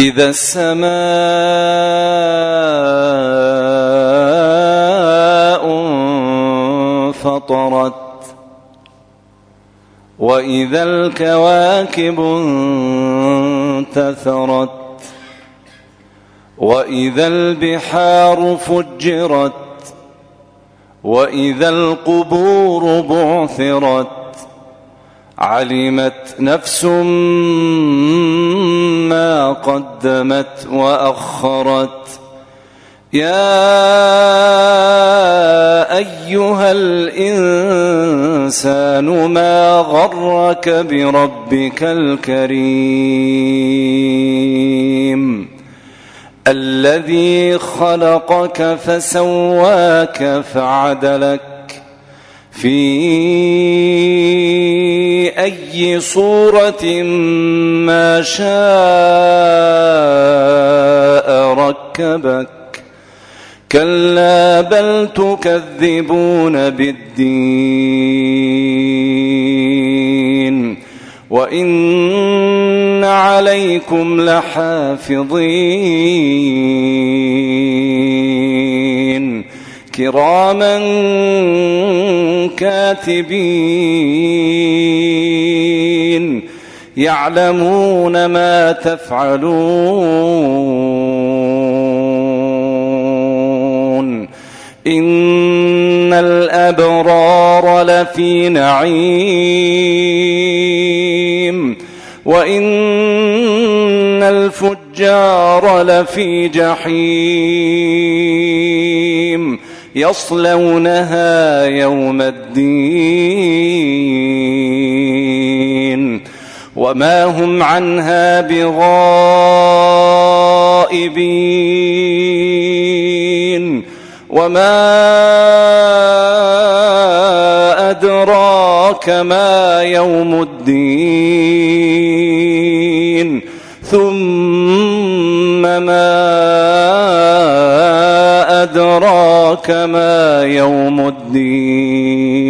إذا السماء انفطرت وإذا الكواكب انتثرت وإذا البحار فجرت وإذا القبور بعثرت علمت نفس قدمت وأخرت. يا أيها الإنسان ما غرك بربك الكريم؟ الذي خلقك فسواك فعدلك. في أي صورة ما شاء ركبك. كلا بل تكذبون بالدين. وإن عليكم لحافظين. كراما كاتبين. يعلمون ما تفعلون. إن الأبرار لفي نعيم. وإن الفجار لفي جحيم. يصلونها يوم الدين. وما هم عنها بغائبين وما أدراك ما يوم الدين ثم ما أدراك ما يوم الدين